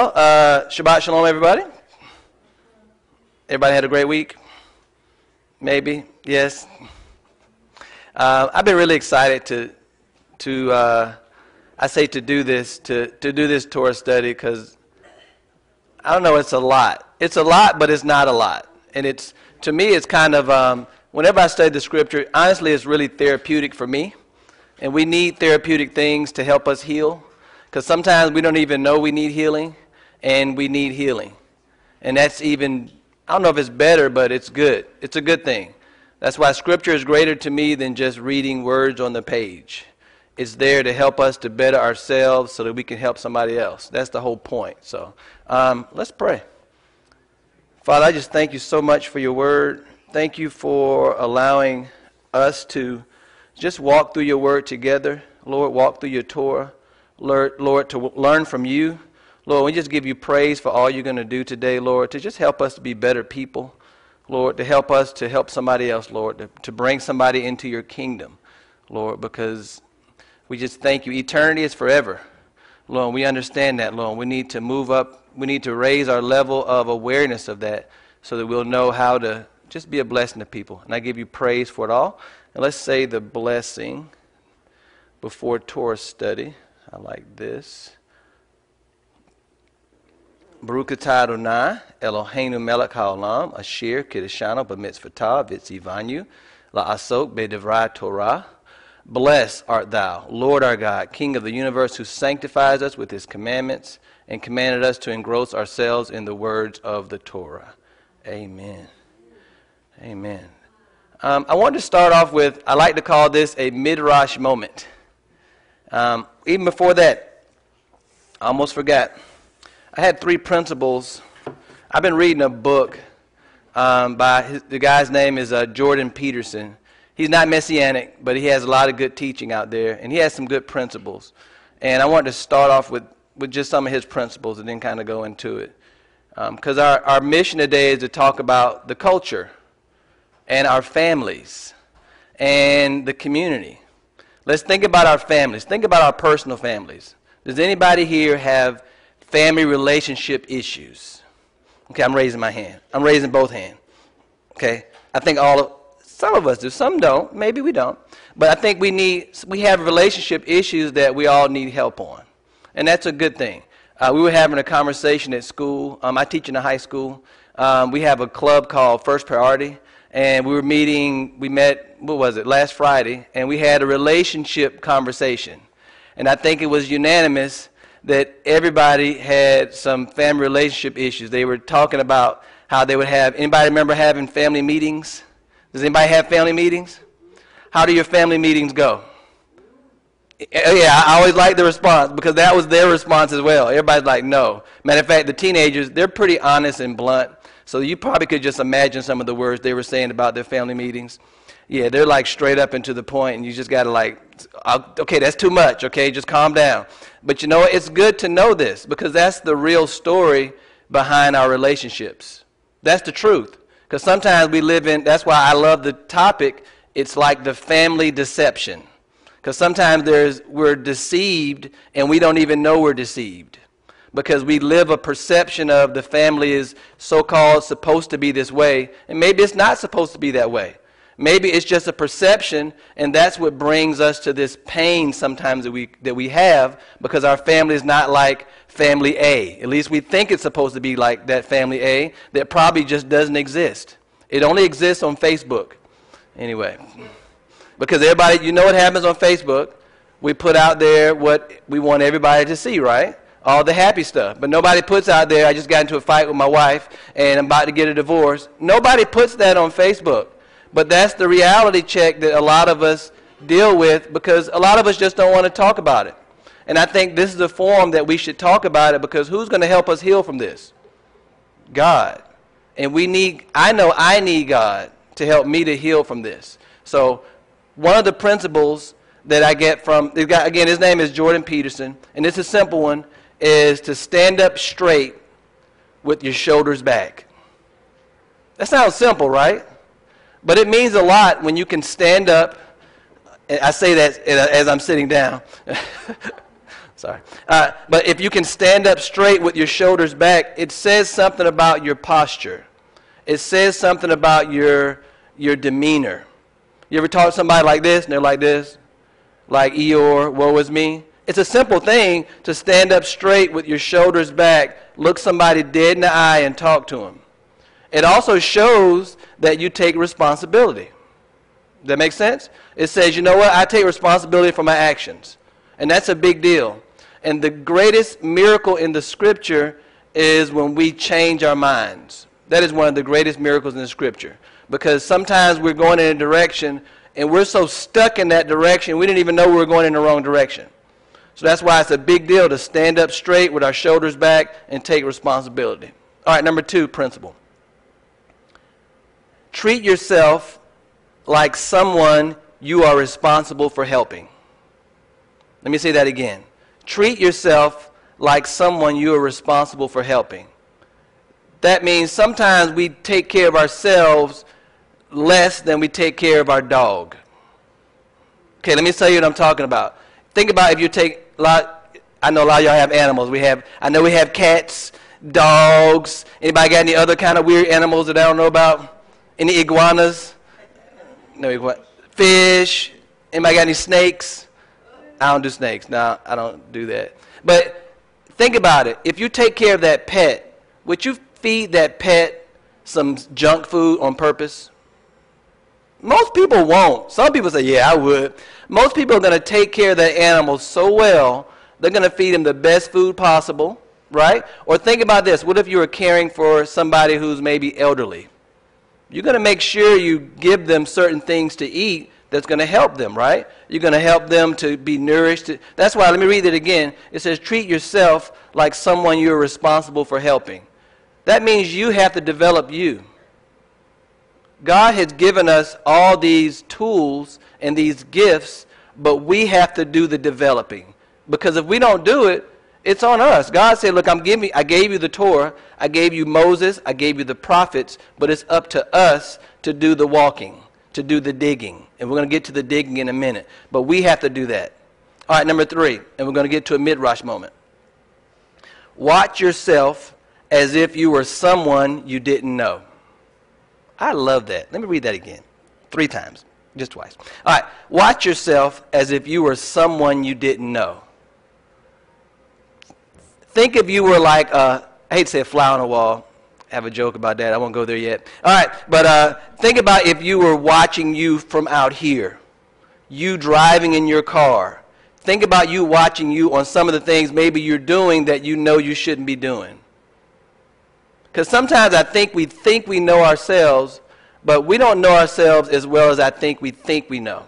Well, uh, Shabbat Shalom, everybody. Everybody had a great week? Maybe? Yes? Uh, I've been really excited to, to uh, I say to do this, to, to do this Torah study because I don't know, it's a lot. It's a lot, but it's not a lot. And it's, to me, it's kind of, um, whenever I study the scripture, honestly, it's really therapeutic for me. And we need therapeutic things to help us heal. Because sometimes we don't even know we need healing, and we need healing. And that's even, I don't know if it's better, but it's good. It's a good thing. That's why Scripture is greater to me than just reading words on the page. It's there to help us to better ourselves so that we can help somebody else. That's the whole point. So um, let's pray. Father, I just thank you so much for your word. Thank you for allowing us to just walk through your word together. Lord, walk through your Torah. Lord, Lord, to learn from you. Lord, we just give you praise for all you're going to do today, Lord, to just help us to be better people. Lord, to help us to help somebody else, Lord, to, to bring somebody into your kingdom, Lord, because we just thank you. Eternity is forever. Lord, we understand that, Lord. We need to move up. We need to raise our level of awareness of that so that we'll know how to just be a blessing to people. And I give you praise for it all. And let's say the blessing before Torah study. I like this. Baruch Adonai, Eloheinu melech haolam, asher kiddushanu b'mitzvotah v'tzivanu, la'asok be'devrei Torah. Blessed art thou, Lord our God, King of the universe, who sanctifies us with his commandments and commanded us to engross ourselves in the words of the Torah. Amen. Amen. Um, I wanted to start off with, I like to call this a midrash moment. Um, even before that, I almost forgot. I had three principles. I've been reading a book um, by his, the guy's name is uh, Jordan Peterson. He's not messianic, but he has a lot of good teaching out there, and he has some good principles. And I wanted to start off with, with just some of his principles and then kind of go into it. Because um, our, our mission today is to talk about the culture and our families and the community. Let's think about our families. Think about our personal families. Does anybody here have family relationship issues? Okay, I'm raising my hand. I'm raising both hands. Okay, I think all of some of us do. Some don't. Maybe we don't. But I think we need we have relationship issues that we all need help on, and that's a good thing. Uh, we were having a conversation at school. Um, I teach in a high school. Um, we have a club called First Priority, and we were meeting. We met. What was it? Last Friday, and we had a relationship conversation. And I think it was unanimous that everybody had some family relationship issues. They were talking about how they would have. Anybody remember having family meetings? Does anybody have family meetings? How do your family meetings go? Eh, eh, yeah, I always like the response because that was their response as well. Everybody's like, no. Matter of fact, the teenagers, they're pretty honest and blunt. So you probably could just imagine some of the words they were saying about their family meetings. Yeah, they're like straight up and to the point, and you just got to like, uh, okay, that's too much, okay, just calm down. But you know? It's good to know this because that's the real story behind our relationships. That's the truth. Because sometimes we live in, that's why I love the topic. It's like the family deception. Because sometimes there's, we're deceived and we don't even know we're deceived. Because we live a perception of the family is so called supposed to be this way, and maybe it's not supposed to be that way. Maybe it's just a perception, and that's what brings us to this pain sometimes that we, that we have because our family is not like family A. At least we think it's supposed to be like that family A that probably just doesn't exist. It only exists on Facebook. Anyway, because everybody, you know what happens on Facebook? We put out there what we want everybody to see, right? All the happy stuff. But nobody puts out there, I just got into a fight with my wife and I'm about to get a divorce. Nobody puts that on Facebook. But that's the reality check that a lot of us deal with because a lot of us just don't want to talk about it. And I think this is a forum that we should talk about it because who's going to help us heal from this? God. And we need, I know I need God to help me to heal from this. So, one of the principles that I get from, again, his name is Jordan Peterson, and it's a simple one, is to stand up straight with your shoulders back. That sounds simple, right? But it means a lot when you can stand up. I say that as I'm sitting down. Sorry. Uh, but if you can stand up straight with your shoulders back, it says something about your posture. It says something about your, your demeanor. You ever talk to somebody like this and they're like this? Like Eeyore, woe is me? It's a simple thing to stand up straight with your shoulders back, look somebody dead in the eye, and talk to them. It also shows that you take responsibility. That make sense? It says, you know what? I take responsibility for my actions. And that's a big deal. And the greatest miracle in the scripture is when we change our minds. That is one of the greatest miracles in the scripture. Because sometimes we're going in a direction and we're so stuck in that direction, we didn't even know we were going in the wrong direction. So that's why it's a big deal to stand up straight with our shoulders back and take responsibility. All right, number two principle. Treat yourself like someone you are responsible for helping. Let me say that again. Treat yourself like someone you are responsible for helping. That means sometimes we take care of ourselves less than we take care of our dog. Okay, let me tell you what I'm talking about. Think about if you take a lot. I know a lot of y'all have animals. We have. I know we have cats, dogs. Anybody got any other kind of weird animals that I don't know about? Any iguanas? No iguana. Fish. Anybody got any snakes? I don't do snakes. No, I don't do that. But think about it. If you take care of that pet, would you feed that pet some junk food on purpose? Most people won't. Some people say, yeah, I would. Most people are going to take care of that animal so well, they're going to feed him the best food possible, right? Or think about this. What if you were caring for somebody who's maybe elderly? You're going to make sure you give them certain things to eat that's going to help them, right? You're going to help them to be nourished. That's why, let me read it again. It says, treat yourself like someone you're responsible for helping. That means you have to develop you. God has given us all these tools and these gifts, but we have to do the developing. Because if we don't do it, it's on us. God said, Look, I'm giving, I gave you the Torah, I gave you Moses, I gave you the prophets, but it's up to us to do the walking, to do the digging. And we're going to get to the digging in a minute. But we have to do that. All right, number three, and we're going to get to a midrash moment. Watch yourself as if you were someone you didn't know. I love that. Let me read that again. Three times, just twice. All right. Watch yourself as if you were someone you didn't know. Think if you were like, a, I hate to say a fly on the wall. I have a joke about that. I won't go there yet. All right. But uh, think about if you were watching you from out here, you driving in your car. Think about you watching you on some of the things maybe you're doing that you know you shouldn't be doing. Because sometimes I think we think we know ourselves, but we don't know ourselves as well as I think we think we know.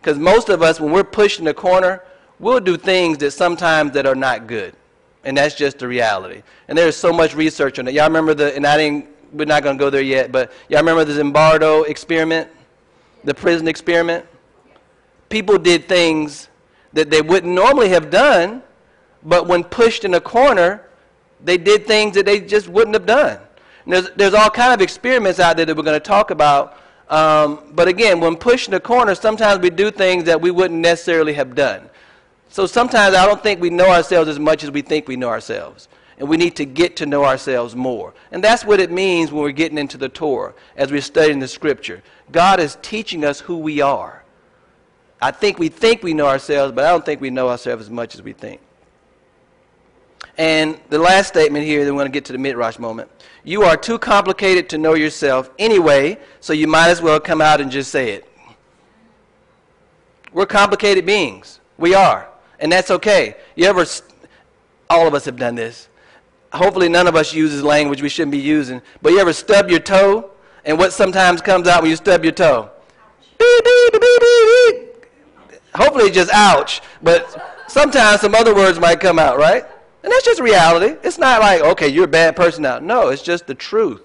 Because most of us, when we're pushed in the corner, we'll do things that sometimes that are not good. And that's just the reality. And there's so much research on it. Y'all remember the, and I didn't, we're not going to go there yet, but y'all remember the Zimbardo experiment? The prison experiment? People did things that they wouldn't normally have done, but when pushed in a corner, they did things that they just wouldn't have done. And there's, there's all kind of experiments out there that we're going to talk about. Um, but again, when pushed in a corner, sometimes we do things that we wouldn't necessarily have done. So sometimes I don't think we know ourselves as much as we think we know ourselves. And we need to get to know ourselves more. And that's what it means when we're getting into the Torah, as we're studying the Scripture. God is teaching us who we are. I think we think we know ourselves, but I don't think we know ourselves as much as we think. And the last statement here, then we're going to get to the midrash moment. You are too complicated to know yourself anyway, so you might as well come out and just say it. We're complicated beings. We are. And that's okay. You ever, all of us have done this. Hopefully, none of us uses language we shouldn't be using. But you ever stub your toe? And what sometimes comes out when you stub your toe? Beep, beep, beep, beep, beep. Hopefully, just ouch. But sometimes some other words might come out, right? And that's just reality. It's not like, okay, you're a bad person now. No, it's just the truth.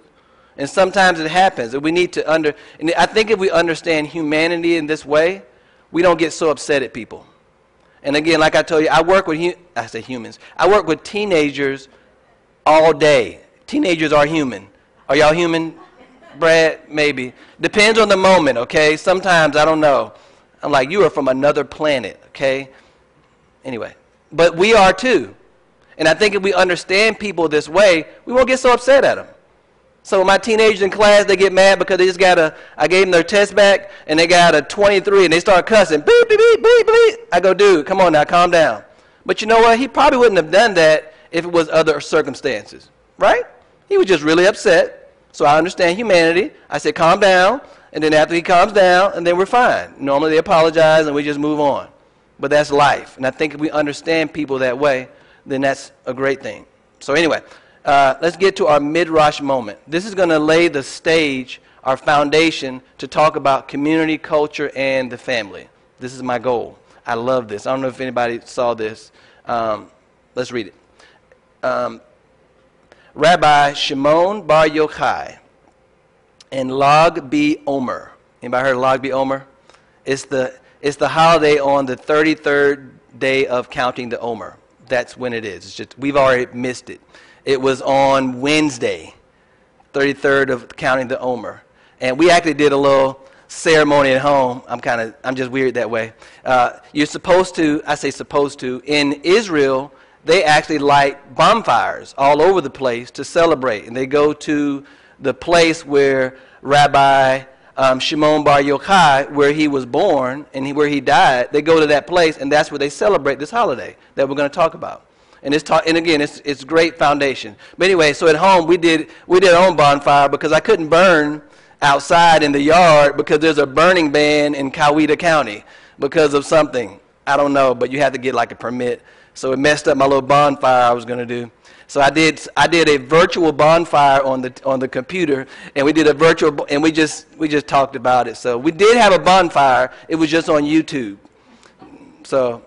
And sometimes it happens. And we need to under and I think if we understand humanity in this way, we don't get so upset at people. And again, like I told you, I work with I say humans. I work with teenagers all day. Teenagers are human. Are y'all human? Brad, maybe. Depends on the moment, okay? Sometimes I don't know. I'm like, you are from another planet, okay? Anyway. but we are too. And I think if we understand people this way, we won't get so upset at them. So my teenagers in class, they get mad because they just got a, I gave them their test back, and they got a 23, and they start cussing, beep, beep, beep, beep, beep. I go, dude, come on now, calm down. But you know what? He probably wouldn't have done that if it was other circumstances, right? He was just really upset. So I understand humanity. I said, calm down. And then after he calms down, and then we're fine. Normally they apologize and we just move on. But that's life. And I think if we understand people that way, then that's a great thing. So anyway, uh, let's get to our midrash moment. This is going to lay the stage, our foundation, to talk about community, culture, and the family. This is my goal. I love this. I don't know if anybody saw this. Um, let's read it. Um, Rabbi Shimon Bar Yochai and Lag B'Omer. Anybody heard of Lag B'Omer? It's the, it's the holiday on the 33rd day of counting the Omer. That's when it is. It's just, we've already missed it. It was on Wednesday, 33rd of counting the Omer. And we actually did a little ceremony at home. I'm kind of, I'm just weird that way. Uh, you're supposed to, I say supposed to, in Israel, they actually light bonfires all over the place to celebrate. And they go to the place where Rabbi um, Shimon Bar Yochai, where he was born and he, where he died, they go to that place, and that's where they celebrate this holiday that we're going to talk about. And it's ta- and again, it's it's great foundation. But anyway, so at home we did we did our own bonfire because I couldn't burn outside in the yard because there's a burning ban in Coweta County because of something. I don't know, but you have to get like a permit. So it messed up my little bonfire I was going to do. So I did I did a virtual bonfire on the on the computer and we did a virtual and we just we just talked about it. So we did have a bonfire. It was just on YouTube. So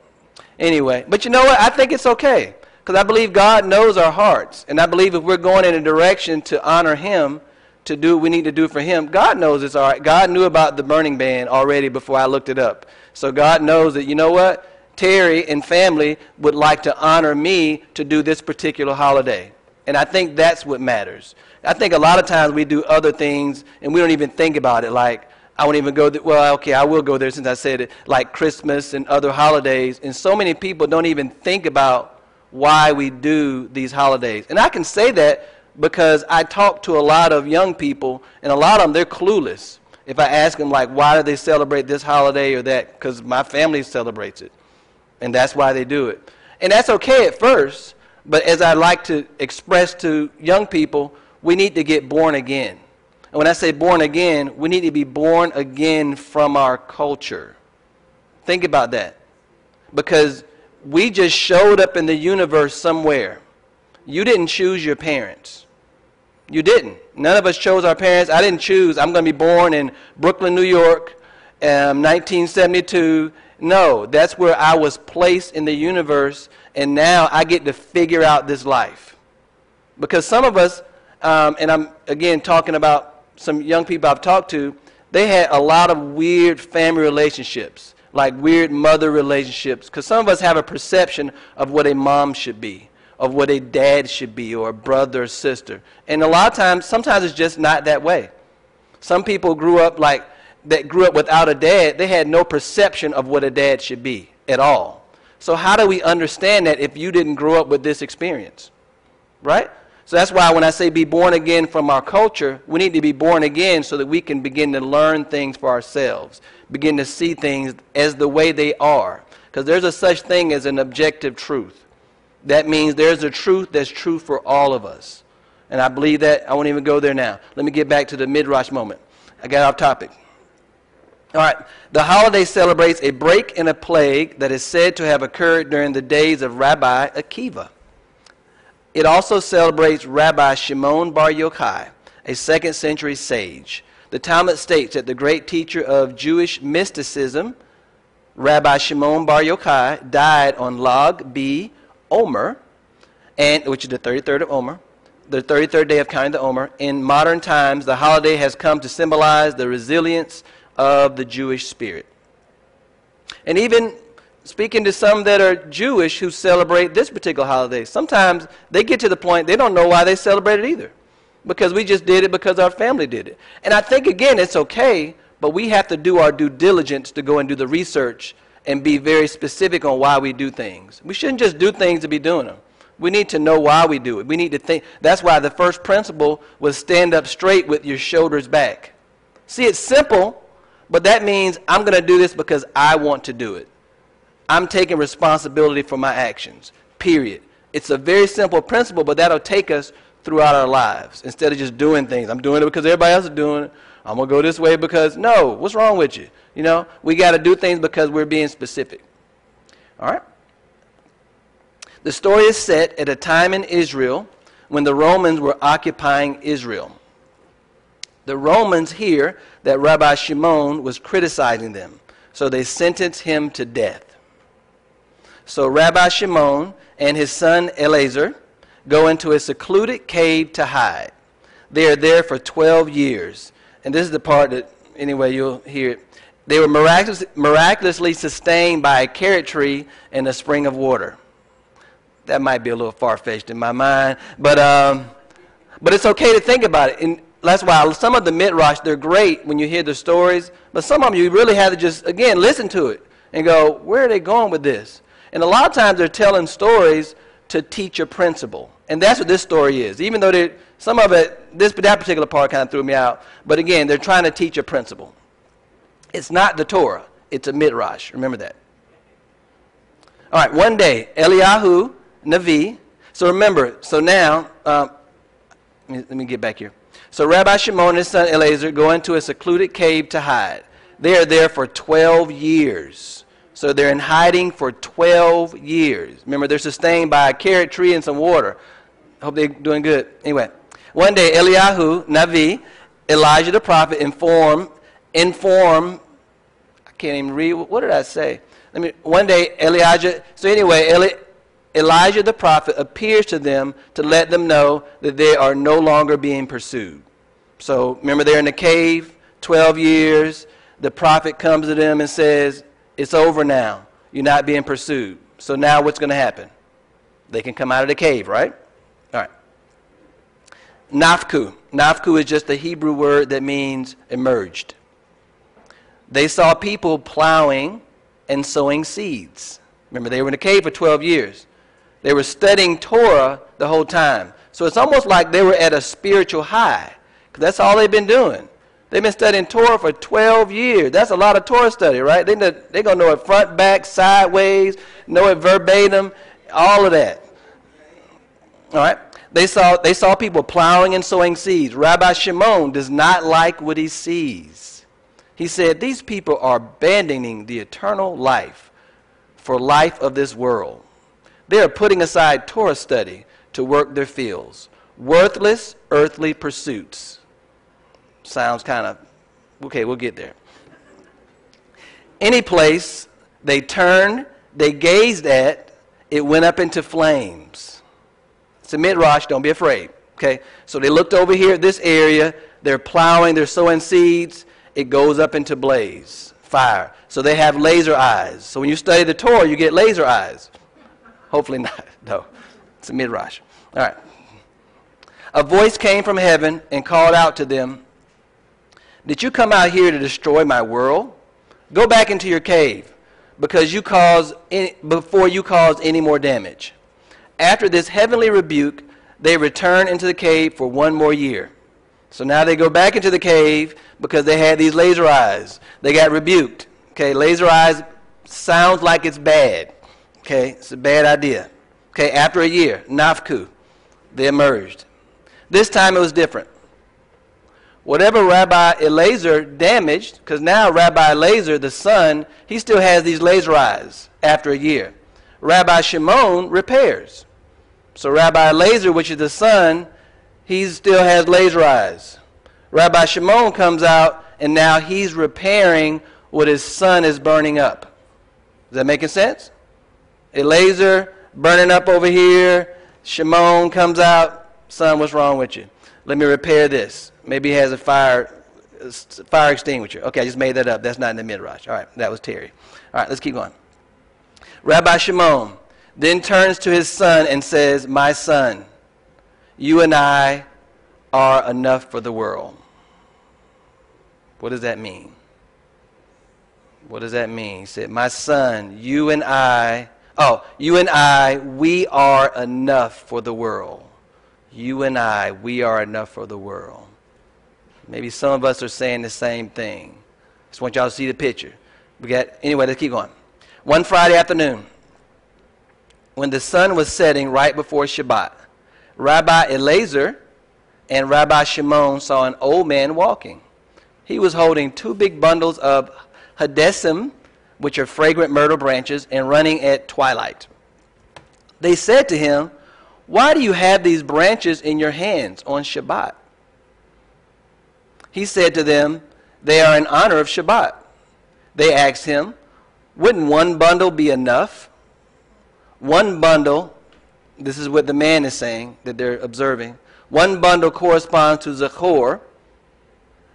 anyway, but you know what? I think it's okay. Because I believe God knows our hearts. And I believe if we're going in a direction to honor Him, to do what we need to do for Him, God knows it's all right. God knew about the burning ban already before I looked it up. So God knows that, you know what? Terry and family would like to honor me to do this particular holiday. And I think that's what matters. I think a lot of times we do other things and we don't even think about it. Like, I won't even go there. Well, okay, I will go there since I said it. Like Christmas and other holidays. And so many people don't even think about why we do these holidays. And I can say that because I talk to a lot of young people, and a lot of them, they're clueless. If I ask them, like, why do they celebrate this holiday or that? Because my family celebrates it. And that's why they do it. And that's okay at first, but as I like to express to young people, we need to get born again. And when I say born again, we need to be born again from our culture. Think about that. Because we just showed up in the universe somewhere. You didn't choose your parents. You didn't. None of us chose our parents. I didn't choose. I'm going to be born in Brooklyn, New York, um, 1972. No, that's where I was placed in the universe, and now I get to figure out this life. Because some of us, um, and I'm again talking about some young people I've talked to, they had a lot of weird family relationships like weird mother relationships. Because some of us have a perception of what a mom should be, of what a dad should be, or a brother or sister. And a lot of times, sometimes it's just not that way. Some people grew up like, that grew up without a dad, they had no perception of what a dad should be at all. So, how do we understand that if you didn't grow up with this experience? Right? So that's why when I say be born again from our culture, we need to be born again so that we can begin to learn things for ourselves, begin to see things as the way they are. Because there's a such thing as an objective truth. That means there's a truth that's true for all of us. And I believe that. I won't even go there now. Let me get back to the midrash moment. I got off topic. All right. The holiday celebrates a break in a plague that is said to have occurred during the days of Rabbi Akiva. It also celebrates Rabbi Shimon Bar Yochai, a second century sage. The Talmud states that the great teacher of Jewish mysticism, Rabbi Shimon Bar Yochai, died on Lag B. Omer, and, which is the 33rd of Omer, the 33rd day of counting the Omer. In modern times, the holiday has come to symbolize the resilience of the Jewish spirit. And even speaking to some that are Jewish who celebrate this particular holiday. Sometimes they get to the point they don't know why they celebrate it either. Because we just did it because our family did it. And I think, again, it's okay, but we have to do our due diligence to go and do the research and be very specific on why we do things. We shouldn't just do things to be doing them. We need to know why we do it. We need to think. That's why the first principle was stand up straight with your shoulders back. See, it's simple, but that means I'm going to do this because I want to do it. I'm taking responsibility for my actions, period. It's a very simple principle, but that'll take us throughout our lives instead of just doing things. I'm doing it because everybody else is doing it. I'm going to go this way because, no, what's wrong with you? You know, we got to do things because we're being specific. All right? The story is set at a time in Israel when the Romans were occupying Israel. The Romans hear that Rabbi Shimon was criticizing them, so they sentence him to death. So Rabbi Shimon and his son Eleazar go into a secluded cave to hide. They are there for 12 years. And this is the part that, anyway, you'll hear it. They were miraculous, miraculously sustained by a carob tree and a spring of water. That might be a little far fetched in my mind, but, um, but it's okay to think about it. And that's why some of the midrash, they're great when you hear the stories, but some of them you really have to just, again, listen to it and go, where are they going with this? And a lot of times they're telling stories to teach a principle. And that's what this story is. Even though some of it, this that particular part kind of threw me out. But again, they're trying to teach a principle. It's not the Torah. It's a midrash. Remember that. All right. One day, Eliyahu Navi. So remember. So now, um, let, me, let me get back here. So Rabbi Shimon and his son Eleazar go into a secluded cave to hide. They are there for 12 years. So they're in hiding for 12 years. Remember, they're sustained by a carob tree and some water. Hope they're doing good. Anyway, one day Eliyahu, Navi, Elijah the prophet, inform, inform, I can't even read, what did I say? Let me, one day Elijah, so anyway, Eli, Elijah the prophet appears to them to let them know that they are no longer being pursued. So remember, they're in the cave, 12 years. The prophet comes to them and says, It's over now. You're not being pursued. So now what's going to happen? They can come out of the cave, right? All right. Nafku. Nafku is just a Hebrew word that means emerged. They saw people plowing and sowing seeds. Remember, they were in the cave for 12 years. They were studying Torah the whole time. So it's almost like they were at a spiritual high. Because that's all they've been doing. They've been studying Torah for 12 years. That's a lot of Torah study, right? They, they're going to know it front, back, sideways, know it verbatim, all of that. All right? They saw, they saw people plowing and sowing seeds. Rabbi Shimon does not like what he sees. He said, These people are abandoning the eternal life for life of this world. They are putting aside Torah study to work their fields. Worthless earthly pursuits. Sounds kind of, okay, we'll get there. Any place they turned, they gazed at, it went up into flames. It's a midrash, don't be afraid. Okay? So they looked over here at this area, they're plowing, they're sowing seeds, it goes up into blaze, fire. So they have laser eyes. So when you study the Torah, you get laser eyes. Hopefully not. No. It's a midrash. All right. A voice came from heaven and called out to them, Did you come out here to destroy my world? Go back into your cave because you cause any, before you cause any more damage. After this heavenly rebuke, they return into the cave for one more year. So now they go back into the cave because they had these laser eyes. They got rebuked. Okay, laser eyes sounds like it's bad. Okay, it's a bad idea. Okay, after a year, Nafku, they emerged. This time it was different. Whatever Rabbi Eleazar damaged, because now Rabbi Eleazar, the son, he still has these laser eyes after a year. Rabbi Shimon repairs. So Rabbi Eleazar, which is the son, he still has laser eyes. Rabbi Shimon comes out, and now he's repairing what his son is burning up. Is that making sense? Eleazar burning up over here. Shimon comes out. Son, what's wrong with you? Let me repair this. Maybe he has a fire fire extinguisher. Okay, I just made that up. That's not in the midrash. All right, that was Terry. All right, let's keep going. Rabbi Shimon then turns to his son and says, My son, you and I are enough for the world. What does that mean? What does that mean? He said, My son, you and I, oh, you and I, we are enough for the world. You and I, we are enough for the world. Maybe some of us are saying the same thing. Just want y'all to see the picture. We got anyway, let's keep going. One Friday afternoon, when the sun was setting right before Shabbat, Rabbi Elazar and Rabbi Shimon saw an old man walking. He was holding two big bundles of hadessim, which are fragrant myrtle branches, and running at twilight. They said to him, Why do you have these branches in your hands on Shabbat? He said to them, They are in honor of Shabbat. They asked him, Wouldn't one bundle be enough? One bundle, this is what the man is saying that they're observing. One bundle corresponds to Zachor,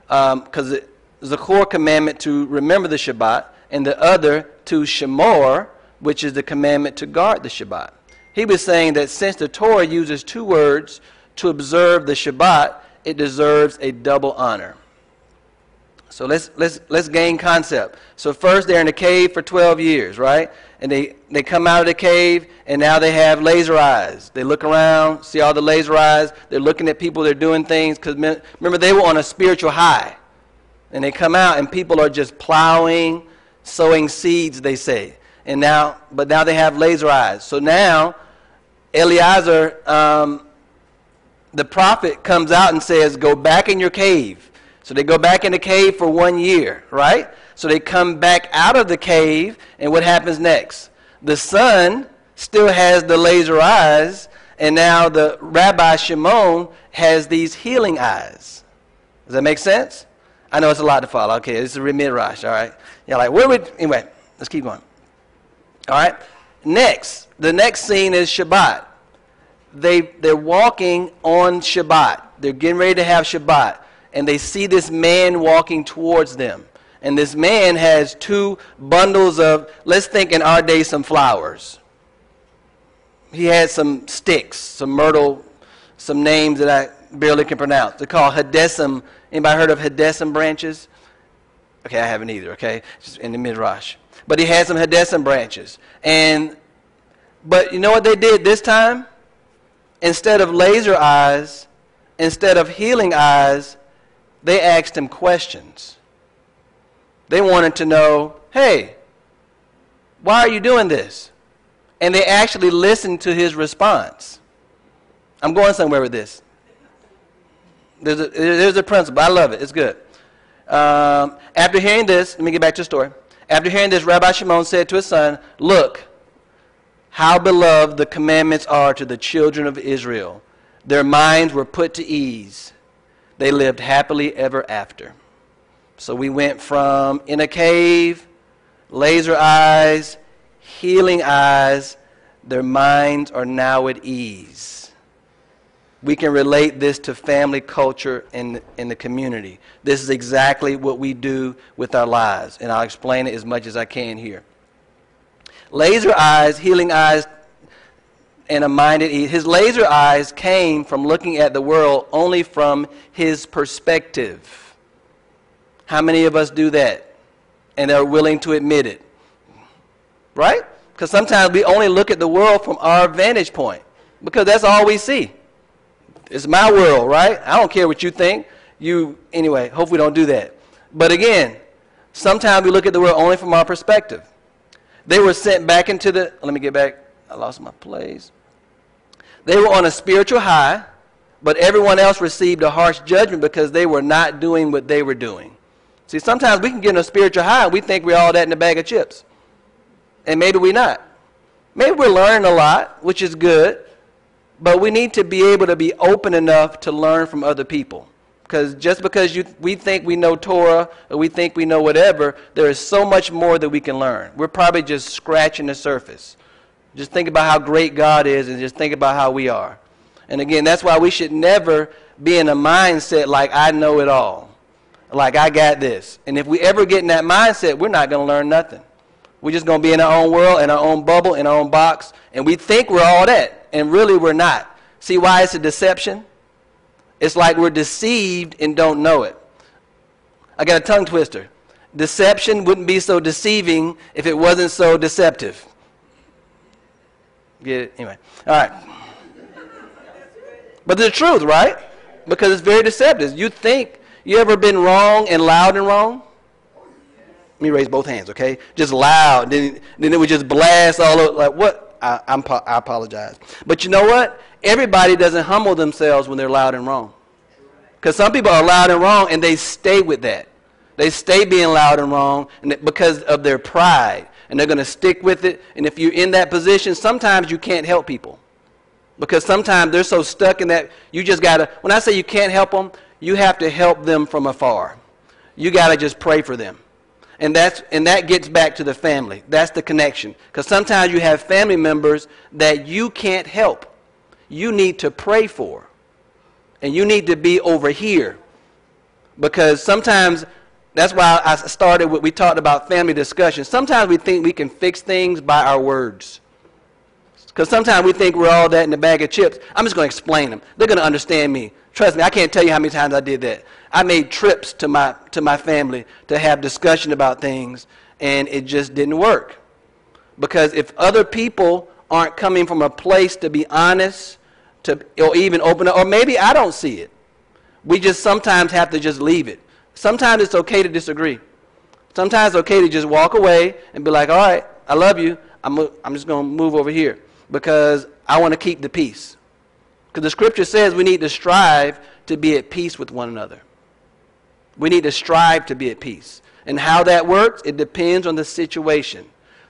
because um, Zachor commandment to remember the Shabbat, and the other to Shemor, which is the commandment to guard the Shabbat. He was saying that since the Torah uses two words to observe the Shabbat, it deserves a double honor. So let's, let's, let's gain concept. So first they're in the cave for 12 years, right? And they, they come out of the cave and now they have laser eyes. They look around, see all the laser eyes. They're looking at people, they're doing things. Because remember, they were on a spiritual high. And they come out and people are just plowing, sowing seeds, they say. And now, but now they have laser eyes. So now, Eliezer, um, the prophet, comes out and says, Go back in your cave so they go back in the cave for one year, right? So they come back out of the cave, and what happens next? The son still has the laser eyes, and now the Rabbi Shimon has these healing eyes. Does that make sense? I know it's a lot to follow. Okay, this is a all right? You're like, where would, anyway, let's keep going. All right? Next, the next scene is Shabbat. They, they're walking on Shabbat. They're getting ready to have Shabbat and they see this man walking towards them. And this man has two bundles of, let's think in our day, some flowers. He had some sticks, some myrtle, some names that I barely can pronounce. They're called hadessim. Anybody heard of hadessim branches? Okay, I haven't either, okay? Just in the midrash. But he had some hadessim branches. And, but you know what they did this time? Instead of laser eyes, instead of healing eyes, they asked him questions. They wanted to know, hey, why are you doing this? And they actually listened to his response. I'm going somewhere with this. There's a, there's a principle. I love it. It's good. Um, after hearing this, let me get back to the story. After hearing this, Rabbi Shimon said to his son, Look, how beloved the commandments are to the children of Israel. Their minds were put to ease they lived happily ever after. So we went from in a cave, laser eyes, healing eyes, their minds are now at ease. We can relate this to family culture in, in the community. This is exactly what we do with our lives, and I'll explain it as much as I can here. Laser eyes, healing eyes, and a minded ease. his laser eyes came from looking at the world only from his perspective. How many of us do that and are willing to admit it? Right? Because sometimes we only look at the world from our vantage point because that's all we see. It's my world right? I don't care what you think. You anyway hope we don't do that. But again sometimes we look at the world only from our perspective they were sent back into the let me get back I lost my place. They were on a spiritual high, but everyone else received a harsh judgment because they were not doing what they were doing. See, sometimes we can get in a spiritual high and we think we're all that in a bag of chips. And maybe we're not. Maybe we're learning a lot, which is good, but we need to be able to be open enough to learn from other people. Because just because you, we think we know Torah or we think we know whatever, there is so much more that we can learn. We're probably just scratching the surface. Just think about how great God is and just think about how we are. And again, that's why we should never be in a mindset like I know it all. Like I got this. And if we ever get in that mindset, we're not going to learn nothing. We're just going to be in our own world, in our own bubble, in our own box, and we think we're all that. And really, we're not. See why it's a deception? It's like we're deceived and don't know it. I got a tongue twister. deception wouldn't be so deceiving if it wasn't so deceptive. Get it? Anyway. All right. But the truth, right? Because it's very deceptive. You think you ever been wrong and loud and wrong? Let me raise both hands, okay? Just loud. Then, then it would just blast all over. Like, what? I, I apologize. But you know what? Everybody doesn't humble themselves when they're loud and wrong. Because some people are loud and wrong and they stay with that. They stay being loud and wrong because of their pride. And they're going to stick with it. And if you're in that position, sometimes you can't help people. Because sometimes they're so stuck in that, you just got to, when I say you can't help them, you have to help them from afar. You got to just pray for them. And, that's, and that gets back to the family. That's the connection. Because sometimes you have family members that you can't help. You need to pray for. And you need to be over here. Because sometimes that's why I started with, we talked about family discussion. Sometimes we think we can fix things by our words. Because sometimes we think we're all that in a bag of chips. I'm just going to explain them. They're going to understand me. Trust me, I can't tell you how many times I did that. I made trips to my, to my family to have discussion about things, and it just didn't work. Because if other people aren't coming from a place to be honest, to, or even open up, or maybe I don't see it, we just sometimes have to just leave it. Sometimes it's okay to disagree. Sometimes it's okay to just walk away and be like, all right, I love you. I'm, I'm just going to move over here because I want to keep the peace. Because the scripture says we need to strive to be at peace with one another. We need to strive to be at peace. And how that works, it depends on the situation.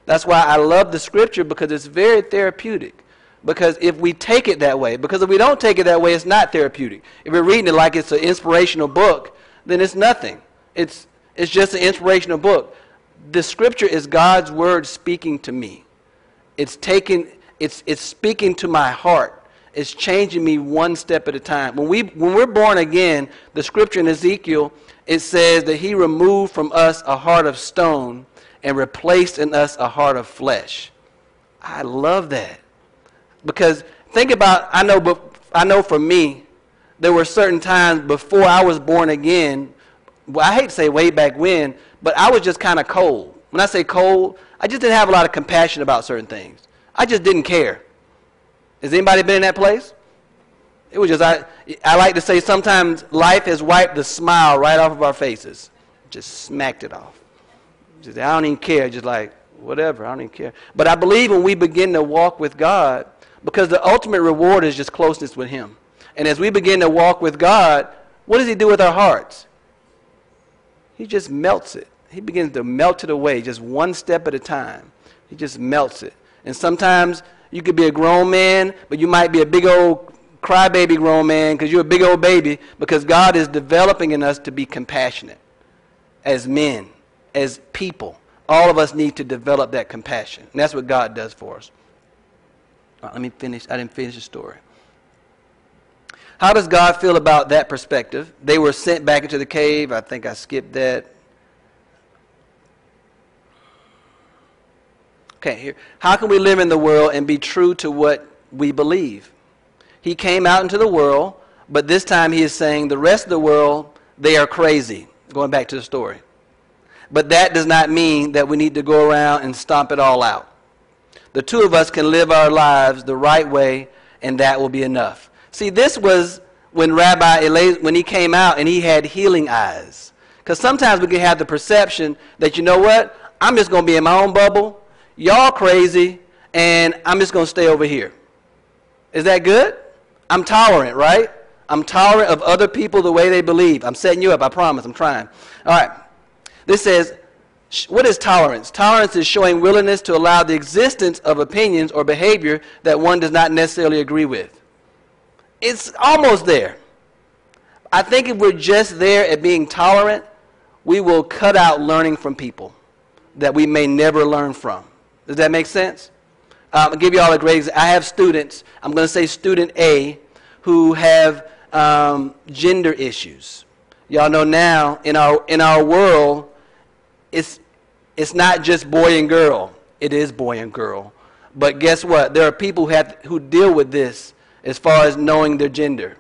That's why I love the scripture because it's very therapeutic. Because if we take it that way, because if we don't take it that way, it's not therapeutic. If we're reading it like it's an inspirational book, then it's nothing. It's, it's just an inspirational book. The scripture is God's word speaking to me. It's taking, it's, it's speaking to my heart. It's changing me one step at a time. When, we, when we're born again, the scripture in Ezekiel, it says that he removed from us a heart of stone and replaced in us a heart of flesh. I love that. Because think about, I know, but I know for me, there were certain times before I was born again, well, I hate to say way back when, but I was just kind of cold. When I say cold, I just didn't have a lot of compassion about certain things. I just didn't care. Has anybody been in that place? It was just, I, I like to say sometimes life has wiped the smile right off of our faces. Just smacked it off. Just, I don't even care. Just like, whatever, I don't even care. But I believe when we begin to walk with God, because the ultimate reward is just closeness with Him. And as we begin to walk with God, what does He do with our hearts? He just melts it. He begins to melt it away just one step at a time. He just melts it. And sometimes you could be a grown man, but you might be a big old crybaby grown man because you're a big old baby because God is developing in us to be compassionate as men, as people. All of us need to develop that compassion. And that's what God does for us. Right, let me finish. I didn't finish the story. How does God feel about that perspective? They were sent back into the cave. I think I skipped that. Okay, here. How can we live in the world and be true to what we believe? He came out into the world, but this time he is saying the rest of the world, they are crazy. Going back to the story. But that does not mean that we need to go around and stomp it all out. The two of us can live our lives the right way, and that will be enough. See, this was when Rabbi Elazar, when he came out and he had healing eyes. Because sometimes we can have the perception that, you know what, I'm just going to be in my own bubble. Y'all crazy, and I'm just going to stay over here. Is that good? I'm tolerant, right? I'm tolerant of other people the way they believe. I'm setting you up, I promise. I'm trying. All right. This says, what is tolerance? Tolerance is showing willingness to allow the existence of opinions or behavior that one does not necessarily agree with. It's almost there. I think if we're just there at being tolerant, we will cut out learning from people that we may never learn from. Does that make sense? Um, I'll give you all a great example. I have students, I'm going to say student A, who have um, gender issues. Y'all know now in our, in our world, it's, it's not just boy and girl. It is boy and girl. But guess what? There are people who, have, who deal with this as far as knowing their gender.